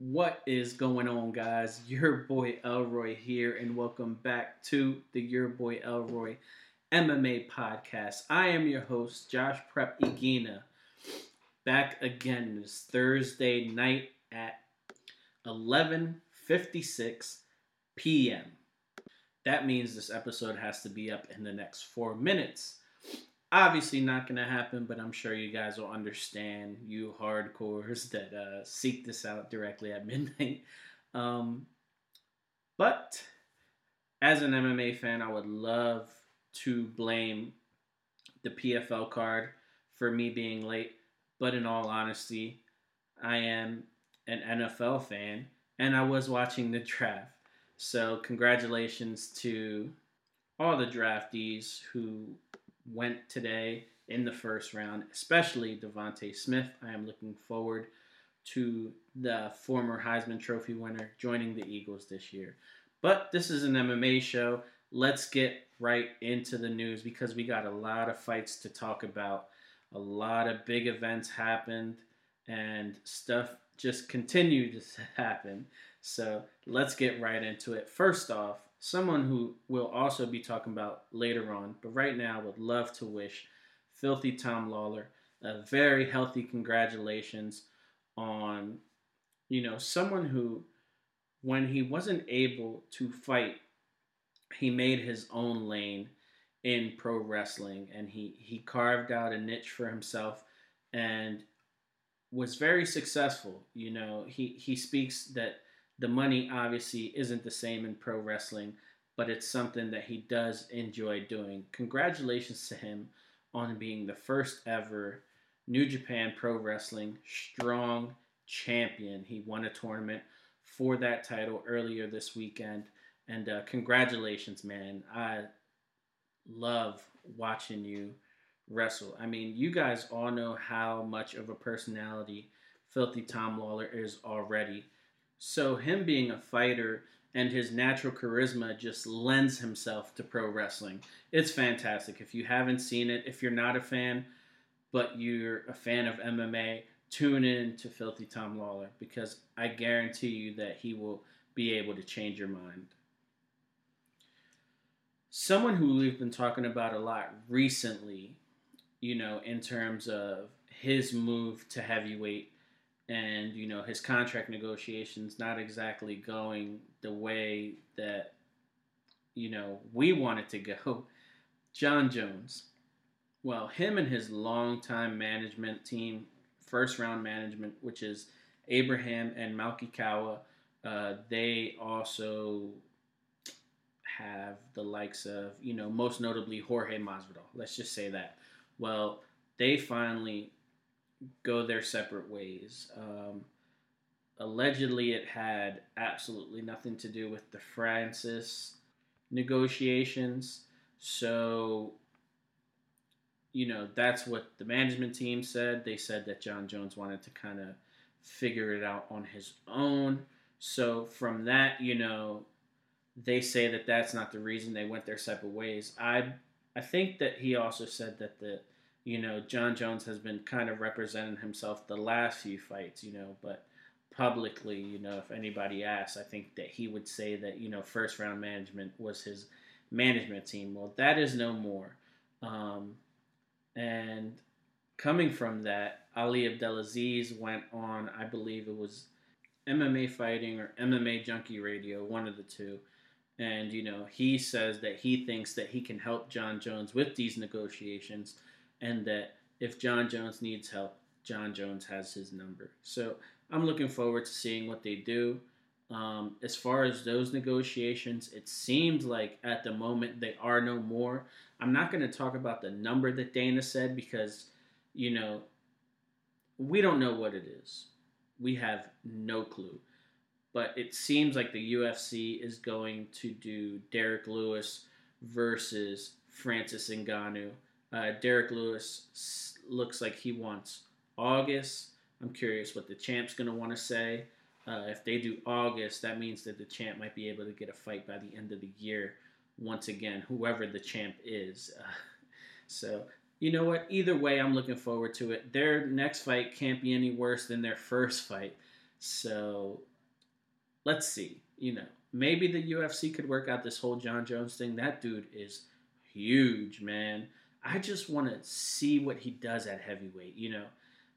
What is going on, guys? Your boy Elroy here, and welcome back to the Your Boy Elroy MMA podcast. I am your host, Josh Prep Iguina, back again this Thursday night at 11:56 p.m. That means this episode has to be up in the next four minutes. Obviously, not going to happen, but I'm sure you guys will understand, you hardcores that uh, seek this out directly at midnight. Um, but as an MMA fan, I would love to blame the PFL card for me being late. But in all honesty, I am an NFL fan and I was watching the draft. So, congratulations to all the draftees who went today in the first round, especially DeVonta Smith. I am looking forward to the former Heisman Trophy winner joining the Eagles this year. But this is an MMA show. Let's get right into the news because we got a lot of fights to talk about. A lot of big events happened and stuff just continued to happen. So let's get right into it. First off, someone who we'll also be talking about later on, but right now would love to wish Filthy Tom Lawler a very healthy congratulations on, you know, someone who, when he wasn't able to fight, he made his own lane in pro wrestling and he, he carved out a niche for himself and was very successful. You know, he, he speaks that the money obviously isn't the same in pro wrestling, but it's something that he does enjoy doing. Congratulations to him on being the first ever New Japan Pro Wrestling Strong Champion. He won a tournament for that title earlier this weekend. And uh, congratulations, man. I love watching you wrestle. I mean, you guys all know how much of a personality Filthy Tom Lawler is already. So him being a fighter and his natural charisma just lends himself to pro wrestling. It's fantastic. If you haven't seen it, if you're not a fan, but you're a fan of MMA, tune in to Filthy Tom Lawler because I guarantee you that he will be able to change your mind. Someone who we've been talking about a lot recently, you know, in terms of his move to heavyweight and you know his contract negotiations not exactly going the way that you know we wanted to go. Jon Jones, well, him and his longtime management team, first round management, which is Abraham and Malki Kawa, uh, they also have the likes of, you know, most notably Jorge Masvidal. Let's just say that. Well, they finally go their separate ways. Um, allegedly, it had absolutely nothing to do with the Francis negotiations. So, you know, that's what the management team said. They said that Jon Jones wanted to kind of figure it out on his own. So, from that, you know, they say that that's not the reason they went their separate ways. I I think that he also said that the you know, Jon Jones has been kind of representing himself the last few fights, you know, but publicly, you know, if anybody asks, I think that he would say that, you know, first round management was his management team. Well, that is no more. Um, and coming from that, Ali Abdelaziz went on, I believe it was MMA Fighting or MMA Junkie Radio, one of the two. And, you know, he says that he thinks that he can help Jon Jones with these negotiations and that if Jon Jones needs help, Jon Jones has his number. So I'm looking forward to seeing what they do. Um, as far as those negotiations, it seems like at the moment they are no more. I'm not going to talk about the number that Dana said because, you know, we don't know what it is. We have no clue. But it seems like the UFC is going to do Derrick Lewis versus Francis Ngannou uh, Derrick Lewis looks like he wants August. I'm curious what the champ's going to want to say. Uh, if they do August, that means that the champ might be able to get a fight by the end of the year. Once again, whoever the champ is. Uh, so, you know what? Either way, I'm looking forward to it. Their next fight can't be any worse than their first fight. So let's see. You know, maybe the UFC could work out this whole Jon Jones thing. That dude is huge, man. I just want to see what he does at heavyweight. You know,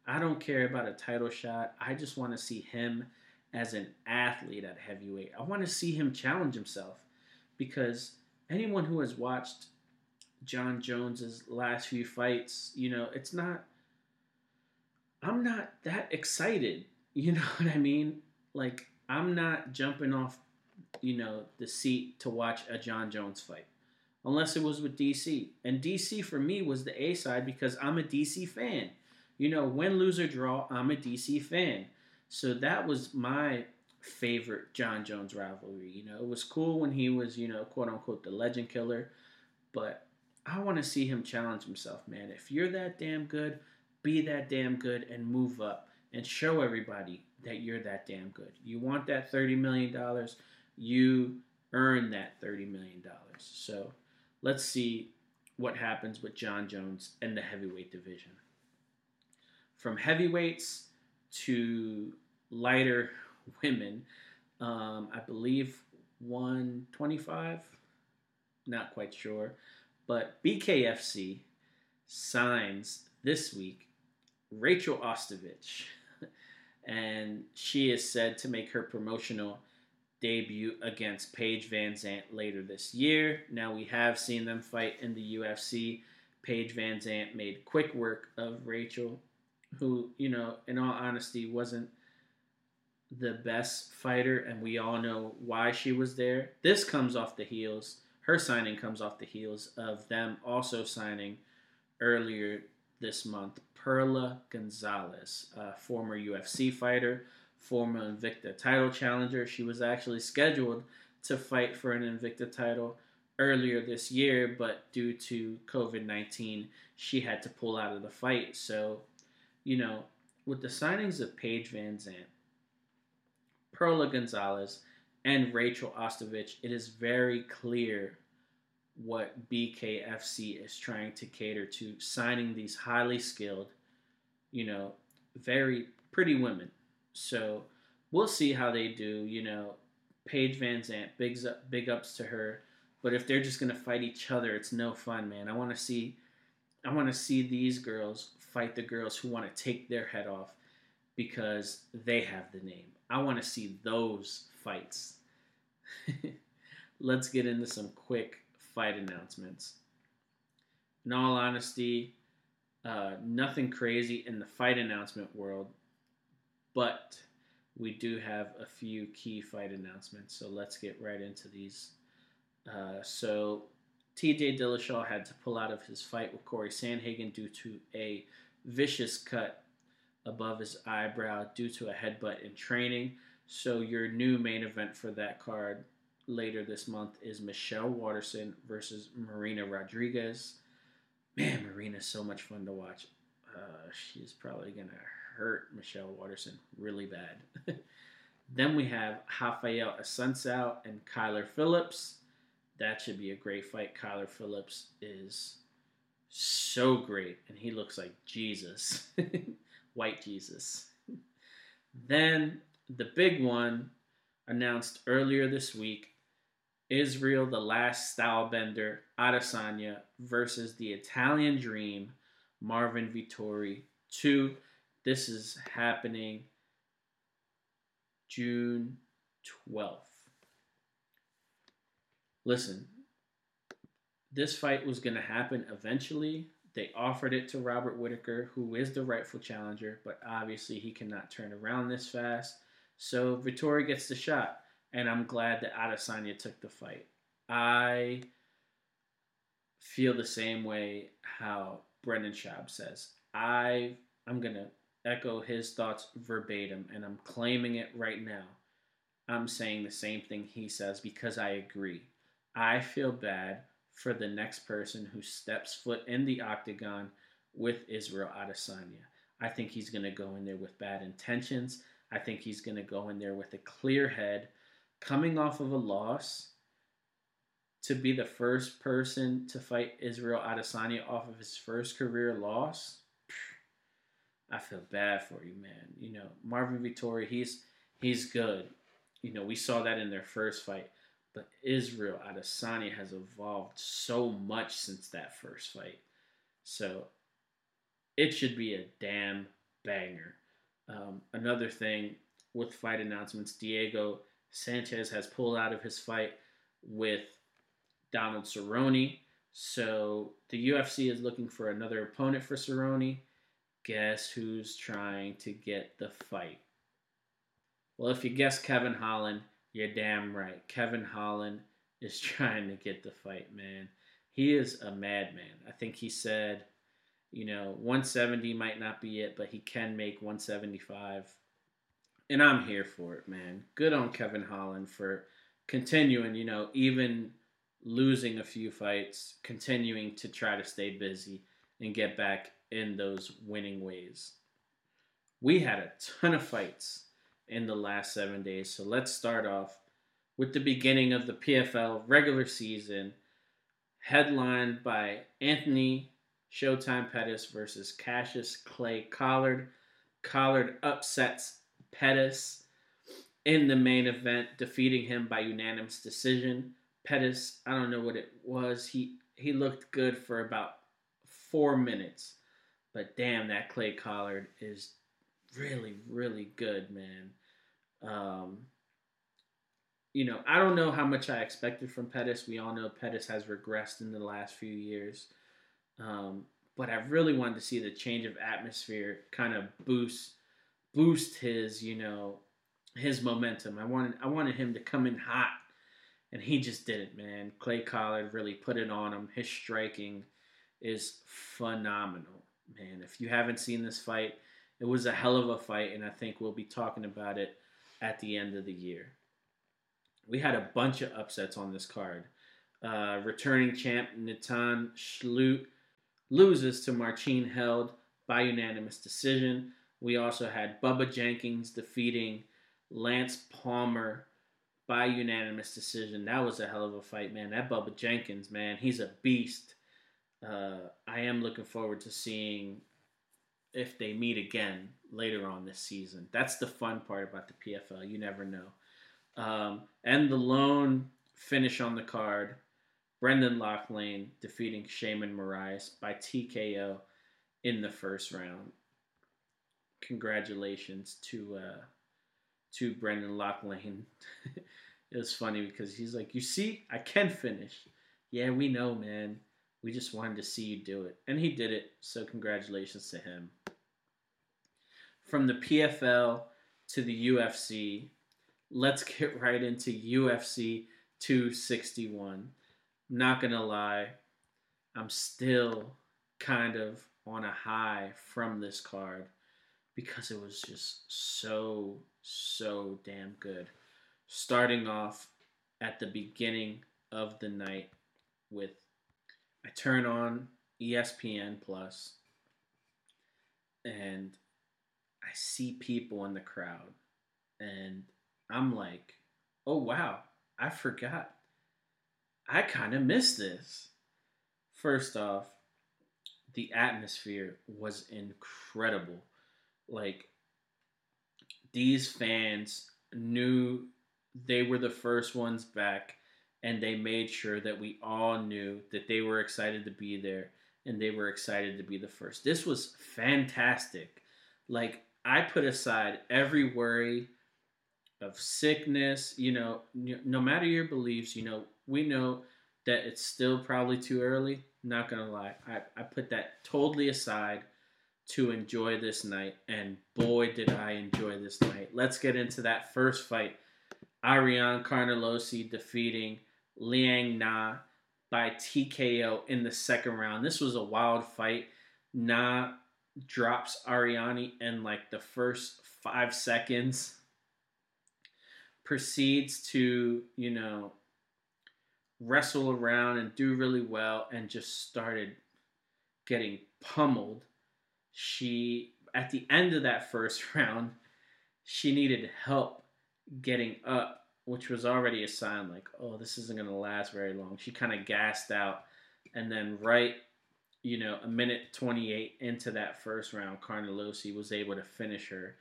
I don't care about a title shot. I just want to see him as an athlete at heavyweight. I want to see him challenge himself because anyone who has watched Jon Jones's last few fights, you know, it's not I'm not that excited. You know what I mean? Like I'm not jumping off, you know, the seat to watch a Jon Jones fight. Unless it was with DC. And DC for me was the A side because I'm a DC fan. You know, win, lose, or draw, I'm a DC fan. So that was my favorite Jon Jones rivalry. You know, it was cool when he was, you know, quote unquote, the legend killer. But I want to see him challenge himself, man. If you're that damn good, be that damn good and move up and show everybody that you're that damn good. You want that $30 million, you earn that $30 million. So let's see what happens with Jon Jones and the heavyweight division. From heavyweights to lighter women. Um, I believe 125, not quite sure. But BKFC signs this week Rachel Ostovich, and she is said to make her promotional debut against Paige VanZant later this year. Now, we have seen them fight in the UFC. Paige VanZant made quick work of Rachel, who, you know, in all honesty, wasn't the best fighter, and we all know why she was there. This comes off the heels, her signing comes off the heels of them also signing earlier this month Pearl Gonzalez, a former UFC fighter, former Invicta title challenger. She was actually scheduled to fight for an Invicta title earlier this year, but due to COVID 19, she had to pull out of the fight. So, you know, with the signings of Paige VanZant, Pearl Gonzalez, and Rachel Ostovich, it is very clear what BKFC is trying to cater to, signing these highly skilled, you know, very pretty women. So we'll see how they do. You know, Paige VanZant, big up, big ups to her. But if they're just gonna fight each other, it's no fun, man. I want to see, I want to see these girls fight the girls who want to take their head off because they have the name. I want to see those fights. Let's get into some quick fight announcements. In all honesty, uh, nothing crazy in the fight announcement world, but we do have a few key fight announcements. So let's get right into these. Uh, so TJ Dillashaw had to pull out of his fight with Corey Sandhagen due to a vicious cut above his eyebrow due to a headbutt in training. So your new main event for that card later this month is Michelle Waterson versus Marina Rodriguez. Man, Marina's so much fun to watch. Uh, she's probably gonna hurt Michelle Waterson really bad. then we have Raphael Assunção and Kyler Phillips. That should be a great fight. Kyler Phillips is so great, and he looks like Jesus. white Jesus. then the big one announced earlier this week Israel, the last Stylebender, Adesanya versus the Italian Dream, Marvin Vettori. Two, this is happening June 12th. Listen, this fight was going to happen eventually. They offered it to Robert Whitaker, who is the rightful challenger, but obviously he cannot turn around this fast. So Vettori gets the shot, and I'm glad that Adesanya took the fight. I feel the same way how Brendan Schaub says. I I'm gonna echo his thoughts verbatim, and I'm claiming it right now. I'm saying the same thing he says because I agree. I feel bad for the next person who steps foot in the octagon with Israel Adesanya. I think he's going to go in there with bad intentions. I think he's going to go in there with a clear head, coming off of a loss to be the first person to fight Israel Adesanya off of his first career loss. I feel bad for you, man. You know, Marvin Vettori, he's He's good. You know, we saw that in their first fight. But Israel Adesanya has evolved so much since that first fight. So it should be a damn banger. Um, another thing with fight announcements, Diego Sanchez has pulled out of his fight with Donald Cerrone. So the UFC is looking for another opponent for Cerrone. Guess who's trying to get the fight? Well, if you guess Kevin Holland, you're damn right. Kevin Holland is trying to get the fight, man. He is a madman. I think he said, you know, 170 might not be it, but he can make 175. And I'm here for it, man. Good on Kevin Holland for continuing, you know, even losing a few fights, continuing to try to stay busy and get back in those winning ways. We had a ton of fights in the last seven days, so let's start off with the beginning of the PFL regular season, headlined by Anthony Showtime Pettis versus Cassius Clay Collard. Collard upsets Pettis in the main event, defeating him by unanimous decision. Pettis, I don't know what it was. He he looked good for about four minutes, but damn, that Clay Collard is really really good, man. Um, you know, I don't know how much I expected from Pettis. We all know Pettis has regressed in the last few years, um, but I really wanted to see the change of atmosphere kind of boost boost his you know his momentum. I wanted I wanted him to come in hot and he just did it, man. Clay Collard really put it on him. His striking is phenomenal, man. If you haven't seen this fight, it was a hell of a fight, and I think we'll be talking about it at the end of the year. We had a bunch of upsets on this card. Uh, returning champ Natan Schulte loses to Marcin Held by unanimous decision. We also had Bubba Jenkins defeating Lance Palmer by unanimous decision. That was a hell of a fight, man. That Bubba Jenkins, man, he's a beast. Uh, I am looking forward to seeing if they meet again later on this season. That's the fun part about the PFL. You never know. Um, and the lone finish on the card Brendan Loughnane defeating Sheymon Moraes by TKO in the first round. Congratulations to uh, to Brendan Loughnane. it was funny because he's like, "You see, I can finish." Yeah, we know, man. We just wanted to see you do it, and he did it. So congratulations to him. From the PFL to the UFC, let's get right into UFC 261. Not gonna lie, I'm still kind of on a high from this card because it was just so so damn good. Starting off at the beginning of the night with I turn on ESPN Plus and I see people in the crowd and I'm like, "Oh wow, I forgot. I kind of missed this." First off, the atmosphere was incredible. Like these fans knew they were the first ones back and they made sure that we all knew that they were excited to be there and they were excited to be the first. This was fantastic. Like I put aside every worry of sickness, you know, no matter your beliefs, you know, we know that it's still probably too early. Not gonna lie, I, I put that totally aside to enjoy this night, and boy, did I enjoy this night. Let's get into that first fight. Ariane Carnelossi defeating Liang Na by TKO in the second round. This was a wild fight. Na drops Ariane in like the first five seconds. Proceeds to, you know, wrestle around and do really well and just started getting pummeled she at the end of that first round, she needed help getting up, which was already a sign like, oh, this isn't going to last very long. She kind of gassed out. And then, right, you know, a minute 28 into that first round, Carnelossi was able to finish her.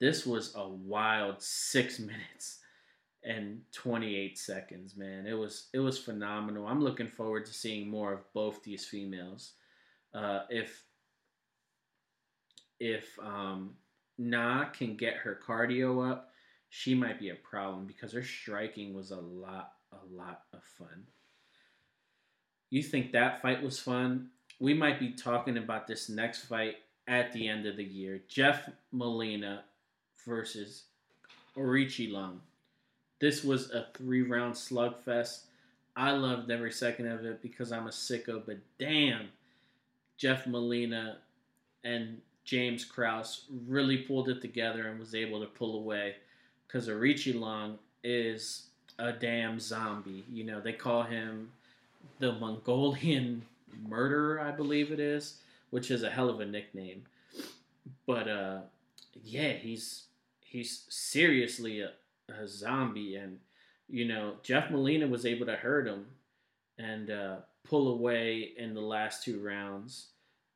This was a wild six minutes and 28 seconds, man. It was it was phenomenal. I'm looking forward to seeing more of both these females. Uh, if if um, Na can get her cardio up, she might be a problem because her striking was a lot a lot of fun. You think that fight was fun? We might be talking about this next fight at the end of the year. Jeff Molina versus Aoriqileng. This was a three round slugfest. I loved every second of it because I'm a sicko, but damn, Jeff Molina and James Krause really pulled it together and was able to pull away because Aoriqileng is a damn zombie. You know, they call him the Mongolian murderer, I believe it is, which is a hell of a nickname. But uh yeah, he's he's seriously a, a zombie and you know, Jeff Molina was able to hurt him and uh, pull away in the last two rounds.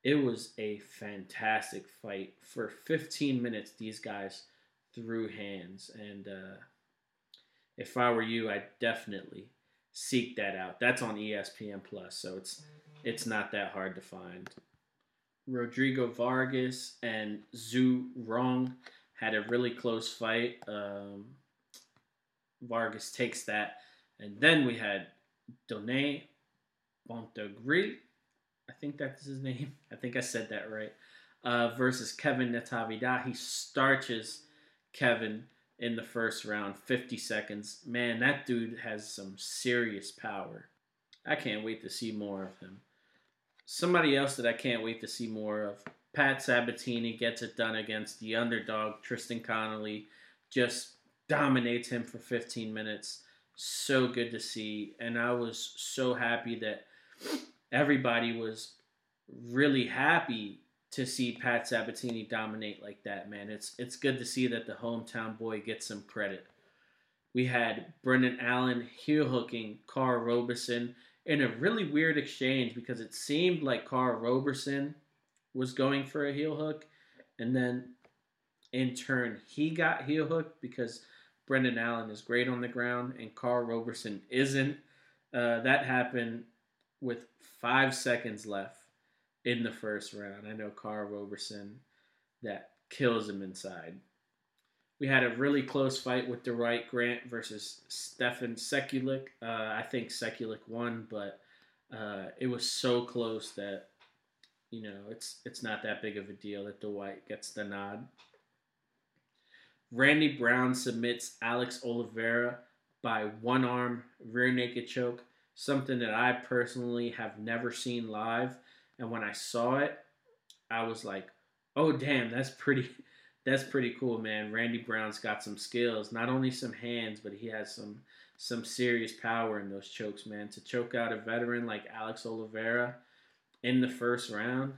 It was a fantastic fight. For 15 minutes, these guys threw hands. And uh, if I were you, I'd definitely seek that out. That's on ESPN Plus, so it's it's not that hard to find. Rodrigo Vargas and Zhu Rong had a really close fight. Um, Vargas takes that, and then we had Donay Bontegri. I think that's his name. I think I said that right. Uh, versus Kevin Natividad. He starches Kevin in the first round, 50 seconds. Man, that dude has some serious power. I can't wait to see more of him. Somebody else that I can't wait to see more of. Pat Sabatini gets it done against the underdog, Tristan Connolly. Just dominates him for 15 minutes. So good to see. And I was so happy that everybody was really happy to see Pat Sabatini dominate like that, man. It's it's good to see that the hometown boy gets some credit. We had Brendan Allen heel hooking Karl Roberson in a really weird exchange because it seemed like Karl Roberson was going for a heel hook, and then in turn he got heel hooked because Brendan Allen is great on the ground and Karl Roberson isn't. Uh, that happened with five seconds left in the first round. I know Karl Roberson that kills him inside. We had a really close fight with Dwight Grant versus Stefan Sekulic. Uh, I think Sekulic won, but uh, it was so close that you know it's it's not that big of a deal that Dwight gets the nod. Randy Brown submits Alex Oliveira by one arm rear naked choke, something that I personally have never seen live. And when I saw it, I was like, "Oh damn, that's pretty that's pretty cool, man. Randy Brown's got some skills, not only some hands, but he has some some serious power in those chokes, man. To choke out a veteran like Alex Oliveira in the first round,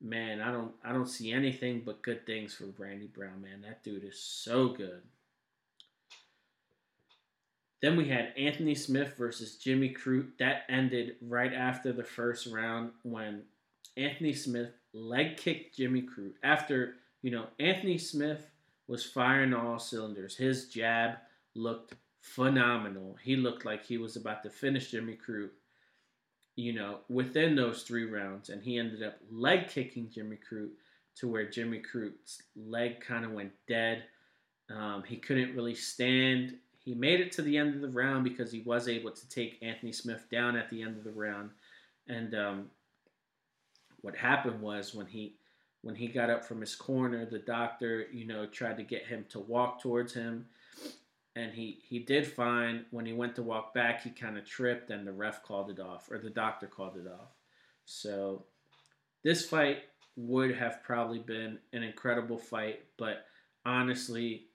man, I don't I don't see anything but good things for Randy Brown, man. That dude is so good. Then we had Anthony Smith versus Jimmy Crute. That ended right after the first round when Anthony Smith leg kicked Jimmy Crute. After, you know, Anthony Smith was firing all cylinders. His jab looked phenomenal. He looked like he was about to finish Jimmy Crute you know, within those three rounds, and he ended up leg kicking Jimmy Crute to where Jimmy Crute's leg kind of went dead. Um, he couldn't really stand. He made it to the end of the round because he was able to take Anthony Smith down at the end of the round. And um, what happened was when he when he got up from his corner, the doctor, you know, tried to get him to walk towards him and he he did fine. When he went to walk back, he kind of tripped, and the ref called it off, or the doctor called it off. So this fight would have probably been an incredible fight, but honestly,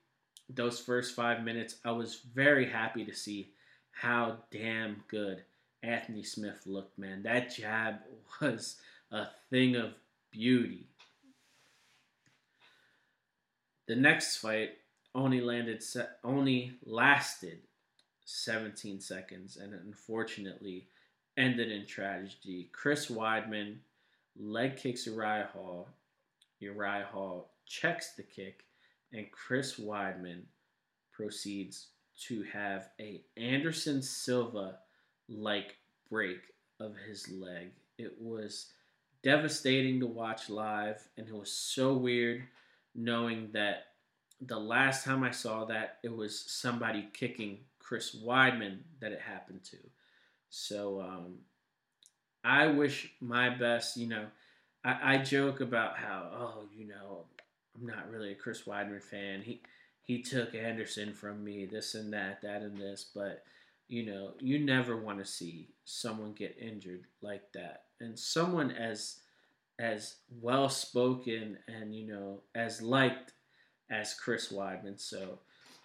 those first five minutes, I was very happy to see how damn good Anthony Smith looked. Man, that jab was a thing of beauty. The next fight only landed se- only lasted 17 seconds and unfortunately ended in tragedy. Chris Weidman leg kicks Uriah Hall. Uriah Hall checks the kick and Chris Weidman proceeds to have a Anderson Silva like break of his leg. It was devastating to watch live, and it was so weird knowing that the last time I saw that, it was somebody kicking Chris Weidman that it happened to. So um, I wish my best. You know, I, I joke about how, oh, you know, I'm not really a Chris Weidman fan. He he took Anderson from me, this and that, that and this, but you know, you never want to see someone get injured like that. And someone as as well spoken and you know as liked as Chris Weidman. So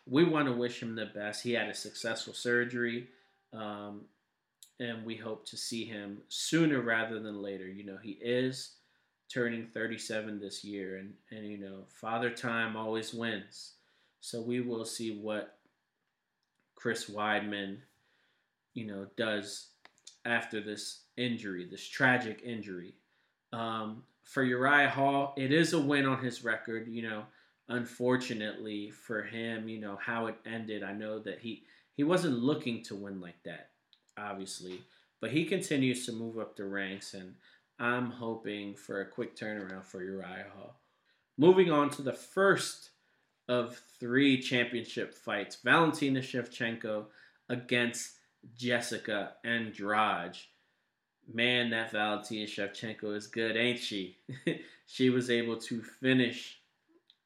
we want to wish him the best. He had a successful surgery, um, and we hope to see him sooner rather than later. You know, he is turning 37 this year, and and you know, Father Time always wins. So we will see what Chris Weidman, you know, does after this injury, this tragic injury. Um, for Uriah Hall, it is a win on his record. You know, unfortunately for him, you know how it ended. I know that he he wasn't looking to win like that, obviously, but he continues to move up the ranks, and I'm hoping for a quick turnaround for Uriah Hall. Moving on to the first of three championship fights, Valentina Shevchenko against Jessica Andrade. Man, that Valentina Shevchenko is good, ain't she? she was able to finish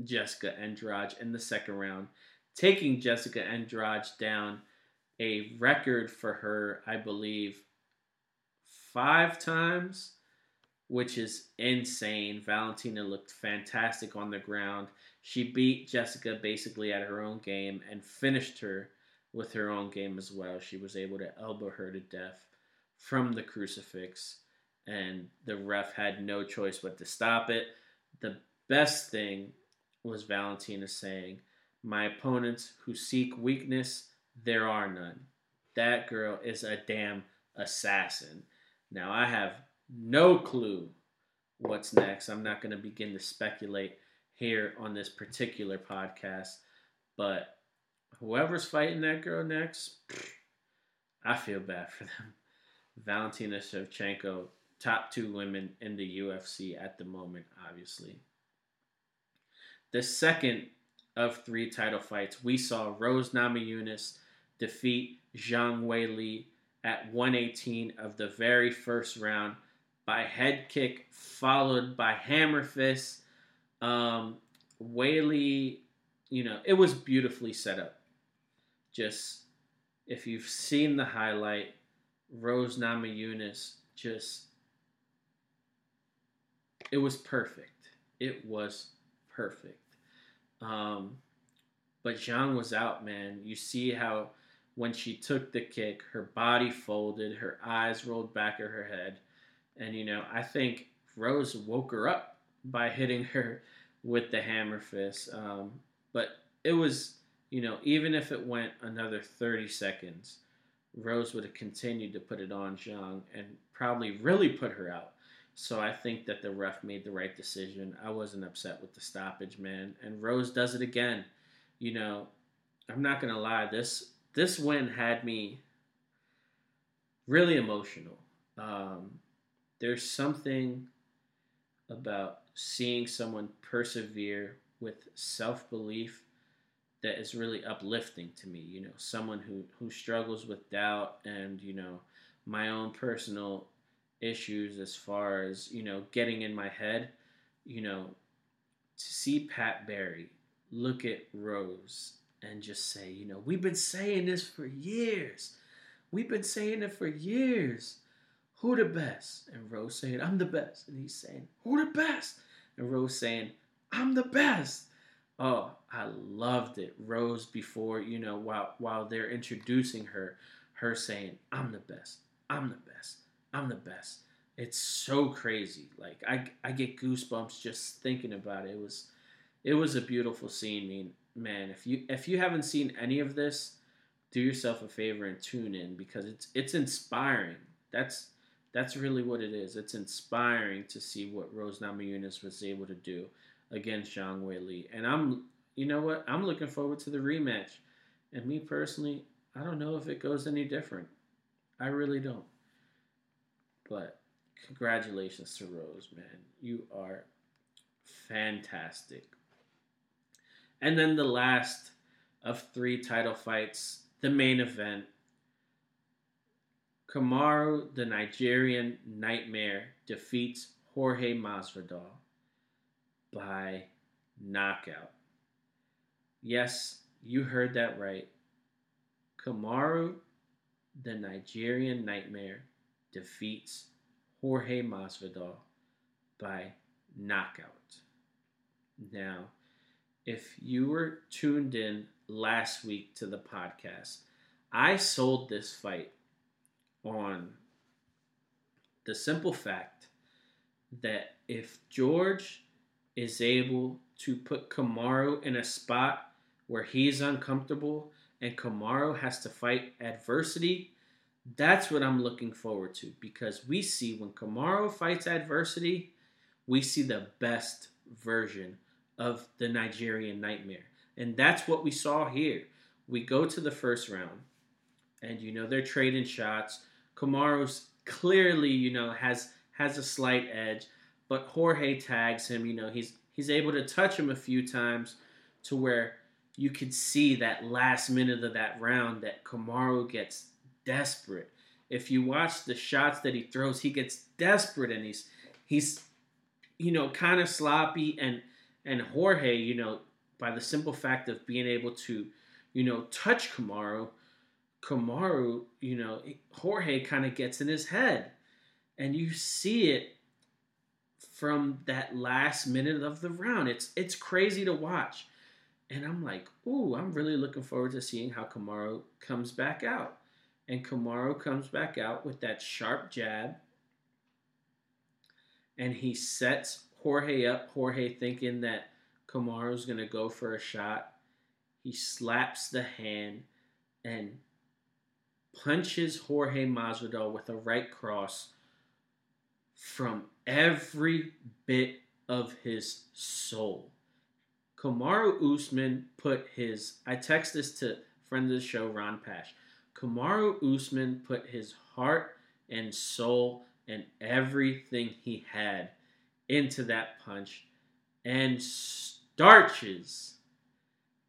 Jessica Andrade in the second round, taking Jessica Andrade down a record for her, I believe, five times, which is insane. Valentina looked fantastic on the ground. She beat Jessica basically at her own game and finished her with her own game as well. She was able to elbow her to death from the crucifix, and the ref had no choice but to stop it. The best thing was Valentina saying, My opponents who seek weakness, there are none. That girl is a damn assassin. Now, I have no clue what's next. I'm not going to begin to speculate here on this particular podcast, but whoever's fighting that girl next, I feel bad for them. Valentina Shevchenko, top two women in the UFC at the moment, obviously. The second of three title fights, we saw Rose Namajunas defeat Zhang Weili at 118 of the very first round by head kick, followed by hammer fist. Um, Weili, you know, it was beautifully set up. Just if you've seen the highlight, Rose Namajunas just it was perfect. It was perfect. Um, but Zhang was out, man. You see how when she took the kick, her body folded, her eyes rolled back of her head. And, you know, I think Rose woke her up by hitting her with the hammer fist. Um, but it was, you know, even if it went another 30 seconds, Rose would have continued to put it on Zhang and probably really put her out. So I think that the ref made the right decision. I wasn't upset with the stoppage, man. And Rose does it again. You know, I'm not gonna lie. This this win had me really emotional. Um, there's something about seeing someone persevere with self belief that is really uplifting to me. You know, someone who who struggles with doubt and you know my own personal issues as far as you know getting in my head you know to see pat barry look at rose and just say you know we've been saying this for years. We've been saying it for years. Who the best? And rose saying i'm the best. And he's saying who the best? And rose saying i'm the best oh i loved it rose before you know while while they're introducing her her saying i'm the best i'm the best I'm the best. It's so crazy. Like I I get goosebumps just thinking about it. It was it was a beautiful scene. I mean, man, if you if you haven't seen any of this, do yourself a favor and tune in because it's it's inspiring. That's that's really what it is. It's inspiring to see what Rose Namajunas was able to do against Zhang Weili. And I'm you know what? I'm looking forward to the rematch. And me personally, I don't know if it goes any different. I really don't. But congratulations to Rose, man. You are fantastic. And then the last of three title fights, the main event. Kamaru, the Nigerian Nightmare, defeats Jorge Masvidal by knockout. Yes, you heard that right. Kamaru, the Nigerian Nightmare, defeats Jorge Masvidal by knockout. Now, if you were tuned in last week to the podcast, I sold this fight on the simple fact that if George is able to put Kamaru in a spot where he's uncomfortable and Kamaru has to fight adversity, that's what I'm looking forward to because we see when Kamaru fights adversity, we see the best version of the Nigerian nightmare. And that's what we saw here. We go to the first round, and you know they're trading shots. Kamaru's clearly, you know, has has a slight edge, but Jorge tags him. You know, he's he's able to touch him a few times to where you could see that last minute of that round that Kamaru gets desperate. If you watch the shots that he throws, he gets desperate and he's he's you know kind of sloppy and and Jorge, you know, by the simple fact of being able to, you know, touch Kamaru, Kamaru, you know, Jorge kind of gets in his head. And you see it from that last minute of the round. It's it's crazy to watch. And I'm like, ooh, I'm really looking forward to seeing how Kamaru comes back out. And Kamaru comes back out with that sharp jab. And he sets Jorge up. Jorge thinking that Kamaru's going to go for a shot. He slaps the hand and punches Jorge Masvidal with a right cross from every bit of his soul. Kamaru Usman put his, I text this to friend of the show, Ron Pash. Kamaru Usman put his heart and soul and everything he had into that punch and starches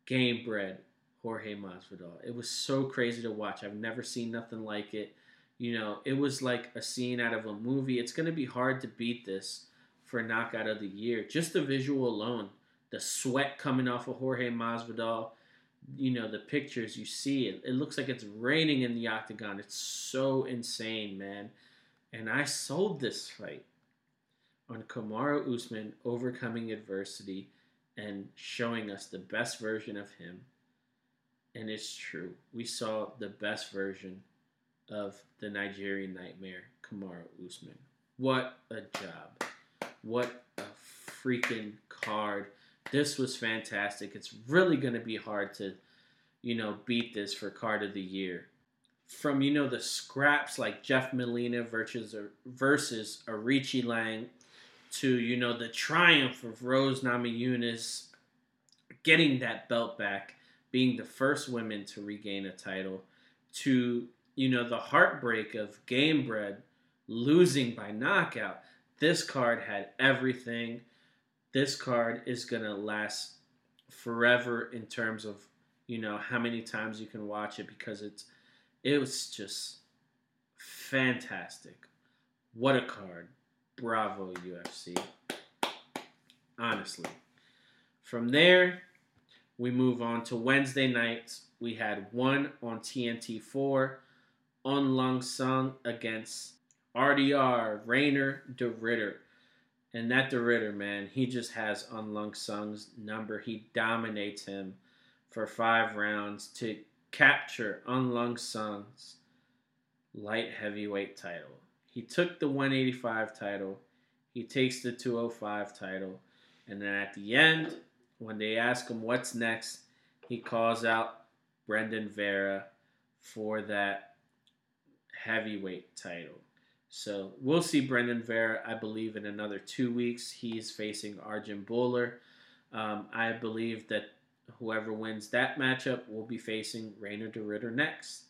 Gamebred Jorge Masvidal. It was so crazy to watch. I've never seen nothing like it. You know, it was like a scene out of a movie. It's going to be hard to beat this for knockout of the year. Just the visual alone, the sweat coming off of Jorge Masvidal, you know, the pictures you see, it, it looks like it's raining in the octagon. It's so insane, man. And I sold this fight on Kamaru Usman overcoming adversity and showing us the best version of him. And it's true. We saw the best version of the Nigerian nightmare, Kamaru Usman. What a job. What a freaking card. This was fantastic. It's really going to be hard to, you know, beat this for card of the year. From, you know, the scraps like Jeff Molina versus, uh, versus Aoriqileng to you know the triumph of Rose Namajunas getting that belt back, being the first women to regain a title, to you know the heartbreak of Gamebred losing by knockout. This card had everything. This card is gonna last forever in terms of you know how many times you can watch it because it's it was just fantastic. What a card. Bravo, UFC. Honestly. From there, we move on to Wednesday nights. We had one on TNT4, La Sung against RDR, Reinier de Ridder. And that de Ridder, man, he just has La Sung's number. He dominates him for five rounds to capture La Sung's light heavyweight title. He took the 185 title. He takes the 205 title. And then at the end, when they ask him what's next, he calls out Brandon Vera for that heavyweight title. So we'll see Brandon Vera, I believe, in another two weeks. He's facing Arjan Bhullar. Um, I believe that whoever wins that matchup will be facing Reinier de Ridder next.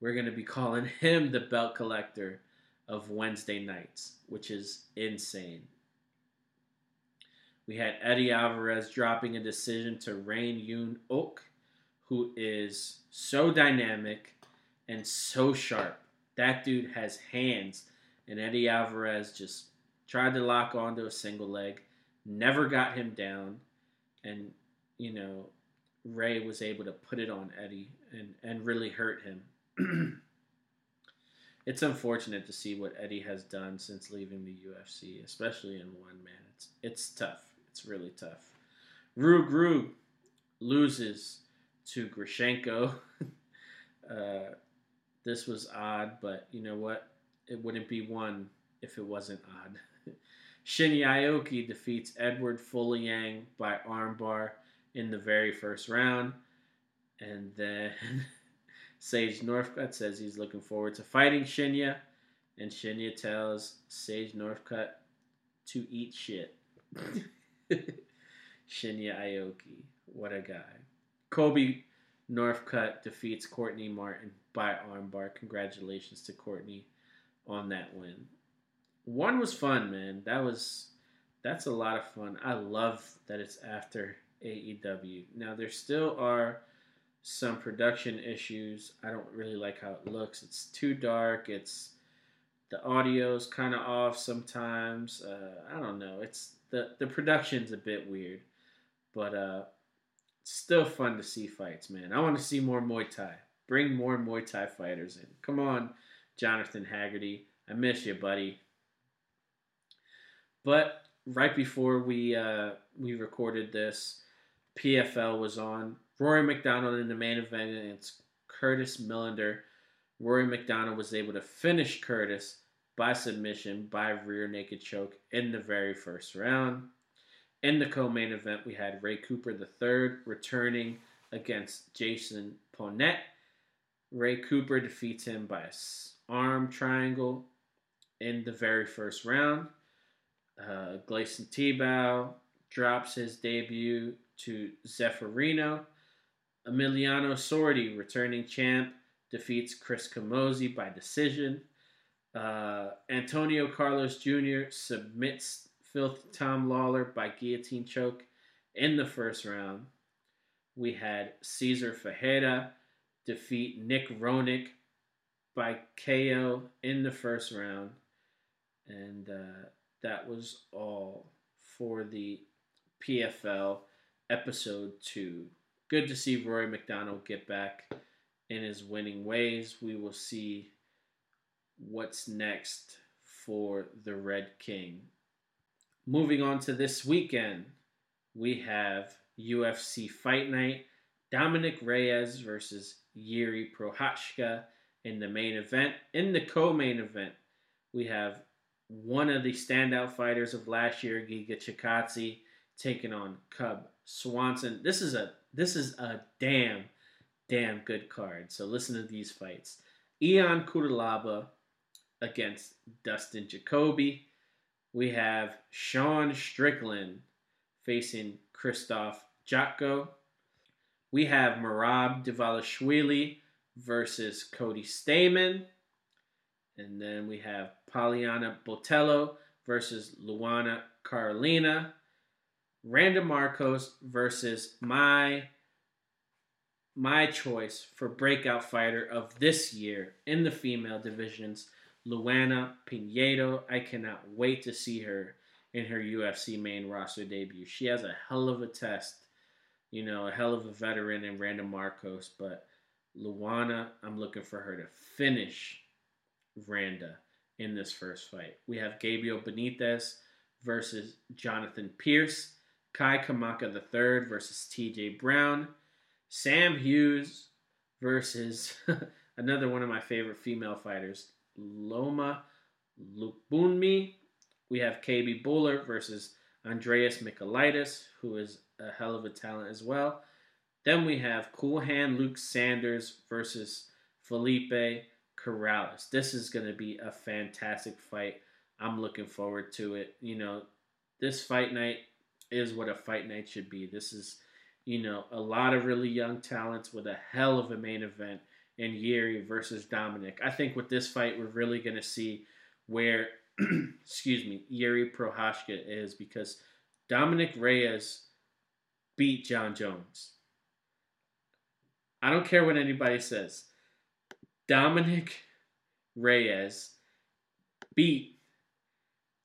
We're going to be calling him the belt collector of Wednesday nights, which is insane. We had Eddie Alvarez dropping a decision to Rain Yoon Ok, who is so dynamic and so sharp. That dude has hands, and Eddie Alvarez just tried to lock onto a single leg, never got him down, and you know Ray was able to put it on Eddie and and really hurt him. it's unfortunate to see what Eddie has done since leaving the UFC, especially in one man. It's it's tough. It's really tough. Rug Rug loses to Grishenko. uh, this was odd, but you know what? It wouldn't be one if it wasn't odd. Shinya Aoki defeats Eduard Folayang by armbar in the very first round. And then Sage Northcutt says he's looking forward to fighting Shinya. And Shinya tells Sage Northcutt to eat shit. Shinya Aoki. What a guy. Colby Northcutt defeats Courtney Martin by armbar. Congratulations to Courtney on that win. One was fun, man. That was that's a lot of fun. I love that it's after AEW. Now there still are some production issues. I don't really like how it looks. It's too dark. It's the audio's kind of off sometimes. Uh, I don't know. It's the the production's a bit weird, but uh, still fun to see fights, man. I want to see more Muay Thai. Bring more Muay Thai fighters in. Come on, Jonathan Haggerty. I miss you, buddy. But right before we uh, we recorded this, PFL was on. Rory MacDonald in the main event against Curtis Millender. Rory MacDonald was able to finish Curtis by submission by rear naked choke in the very first round. In the co-main event, we had Ray Cooper III returning against Jason Ponet. Ray Cooper defeats him by arm triangle in the very first round. Uh, Gleison Tibau drops his debut to Zeferino. Emiliano Sordi, returning champ, defeats Chris Camozzi by decision. Uh, Antonio Carlos Jr. submits Filthy Tom Lawlor by guillotine choke in the first round. We had Cezar Ferreira defeat Nick Roehrick by KO in the first round. And uh, that was all for the PFL episode two. Good to see Rory MacDonald get back in his winning ways. We will see what's next for the Red King. Moving on to this weekend, we have UFC Fight Night. Dominick Reyes versus Yuri Prochazka in the main event. In the co-main event, we have one of the standout fighters of last year, Giga Chikadze, taking on Cub Swanson. This is a this is a damn damn good card. So listen to these fights. Ion Cutelaba against Dustin Jacoby. We have Sean Strickland facing Krzysztof Jotko. We have Merab Dvalishvili versus Cody Stamann. And then we have Poliana Botelho versus Luana Carolina. Randa Markos versus my my choice for breakout fighter of this year in the female divisions, Luana Pinheiro. I cannot wait to see her in her UFC main roster debut. She has a hell of a test, you know, a hell of a veteran in Randa Markos, but Luana, I'm looking for her to finish Randa in this first fight. We have Gabriel Benitez versus Jonathan Pearce, Kai Kamaka III versus TJ Brown, Sam Hughes versus another one of my favorite female fighters, Loma Lookboonmee. We have KB Bhullar versus Andreas Michailidis, who is a hell of a talent as well. Then we have Cool Hand Luke Sanders versus Felipe Colares. This is going to be a fantastic fight. I'm looking forward to it. You know, this fight night is what a fight night should be. This is you know, a lot of really young talents with a hell of a main event in Yuri versus Dominick. I think with this fight, we're really going to see where, excuse me, Yuri Prochazka is because Dominick Reyes beat Jon Jones. I don't care what anybody says. Dominick Reyes beat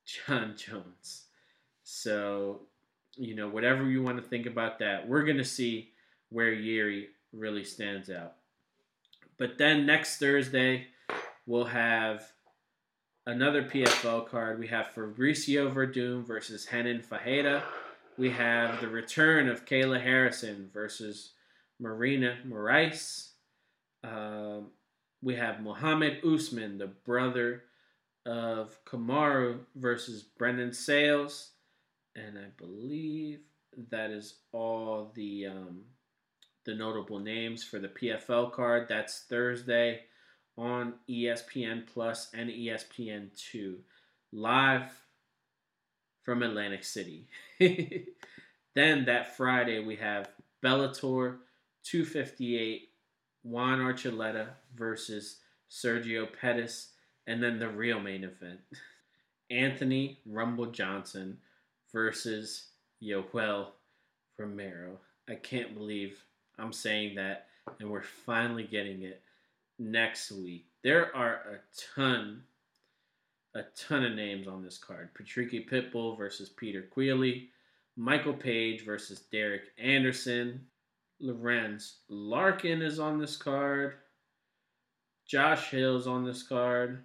Jon Jones. So, you know, whatever you want to think about that, we're going to see where Yuri really stands out. But then next Thursday, we'll have another PFL card. We have Fabricio Werdum versus Renan Ferreira. We have the return of Kayla Harrison versus Marina Morais. Um, we have Muhammad Usman, the brother of Kamaru versus Brandon Sayles. And I believe that is all the um, the notable names for the PFL card. That's Thursday on ESPN Plus and ESPN Two, live from Atlantic City. then that Friday we have Bellator 258 Juan Archuleta versus Sergio Pettis, and then the real main event Anthony Rumble Johnson versus Yoel Romero. I can't believe I'm saying that, and we're finally getting it next week. There are a ton, a ton of names on this card. Patricky Pitbull versus Peter Queally, Michael Page versus Derek Anderson, Lorenz Larkin is on this card. Josh Hill's on this card.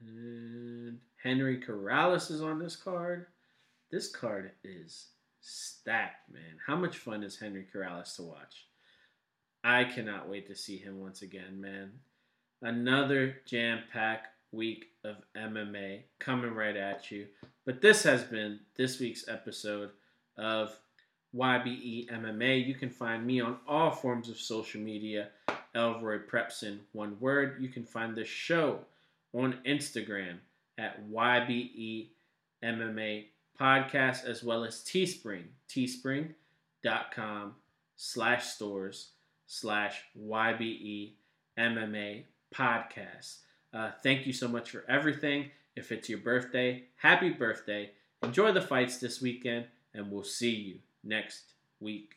And Henry Corrales is on this card. This card is stacked, man. How much fun is Henry Corrales to watch? I cannot wait to see him once again, man. Another jam packed week of MMA coming right at you. But this has been this week's episode of YBE MMA. You can find me on all forms of social media, Elroy Prepson, one word. You can find the show on Instagram at YBE MMA Podcast, as well as Teespring, teespring.com slash stores slash YBE MMA Podcast. Uh, thank you so much for everything. If it's your birthday, happy birthday. Enjoy the fights this weekend, and we'll see you next week.